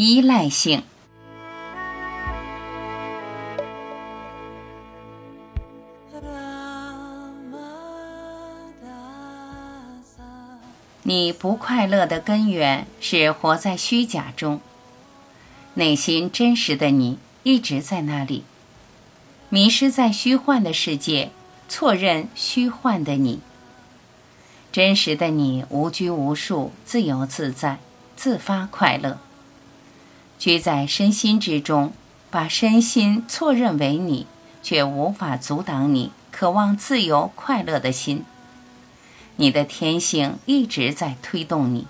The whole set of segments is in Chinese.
依赖性。你不快乐的根源是活在虚假中，内心真实的你一直在那里，迷失在虚幻的世界，错认虚幻的你。真实的你无拘无束，自由自在，自发快乐。居在身心之中，把身心错认为你，却无法阻挡你渴望自由快乐的心。你的天性一直在推动你，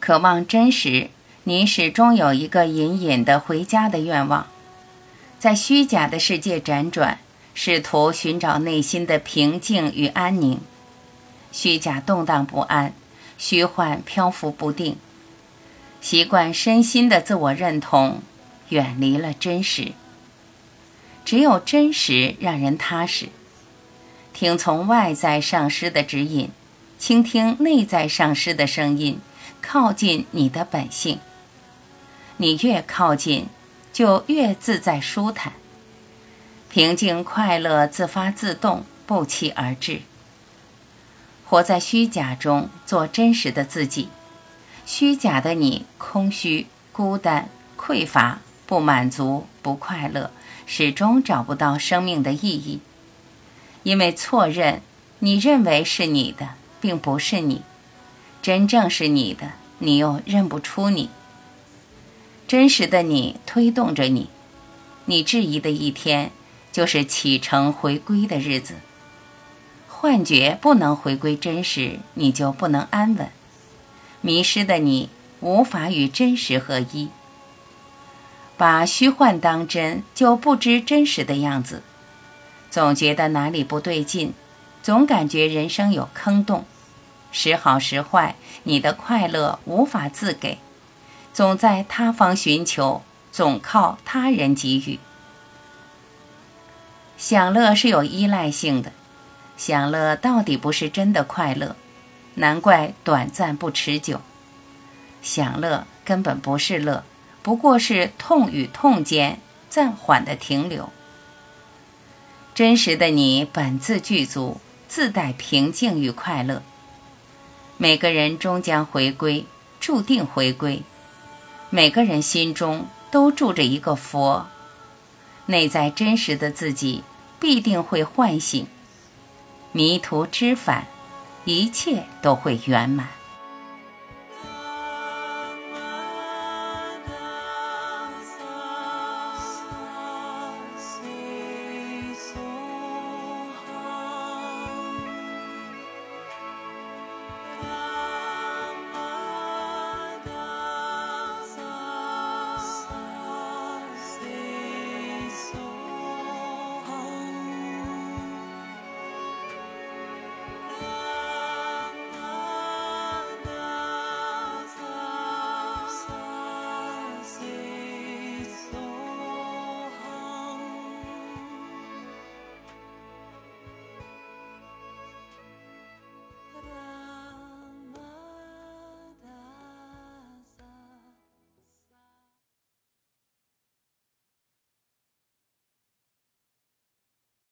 渴望真实。你始终有一个隐隐的回家的愿望，在虚假的世界辗转，试图寻找内心的平静与安宁。虚假动荡不安，虚幻漂浮不定，习惯身心的自我认同，远离了真实。只有真实让人踏实。听从外在上师的指引，倾听内在上师的声音，靠近你的本性。你越靠近，就越自在舒坦，平静快乐自发自动不期而至。活在虚假中，做真实的自己。虚假的你，空虚、孤单、匮乏、不满足、不快乐，始终找不到生命的意义。因为错认，你认为是你的，并不是你；真正是你的，你又认不出你。真实的你推动着你，你质疑的一天，就是启程回归的日子。幻觉不能回归真实，你就不能安稳。迷失的你无法与真实合一，把虚幻当真，就不知真实的样子。总觉得哪里不对劲，总感觉人生有坑洞，时好时坏，你的快乐无法自给，总在他方寻求，总靠他人给予。享乐是有依赖性的，享乐到底不是真的快乐，难怪短暂不持久。享乐根本不是乐，不过是痛与痛间暂缓的停留。真实的你本自具足，自带平静与快乐。每个人终将回归，注定回归。每个人心中都住着一个佛，内在真实的自己必定会唤醒。迷途知返，一切都会圆满。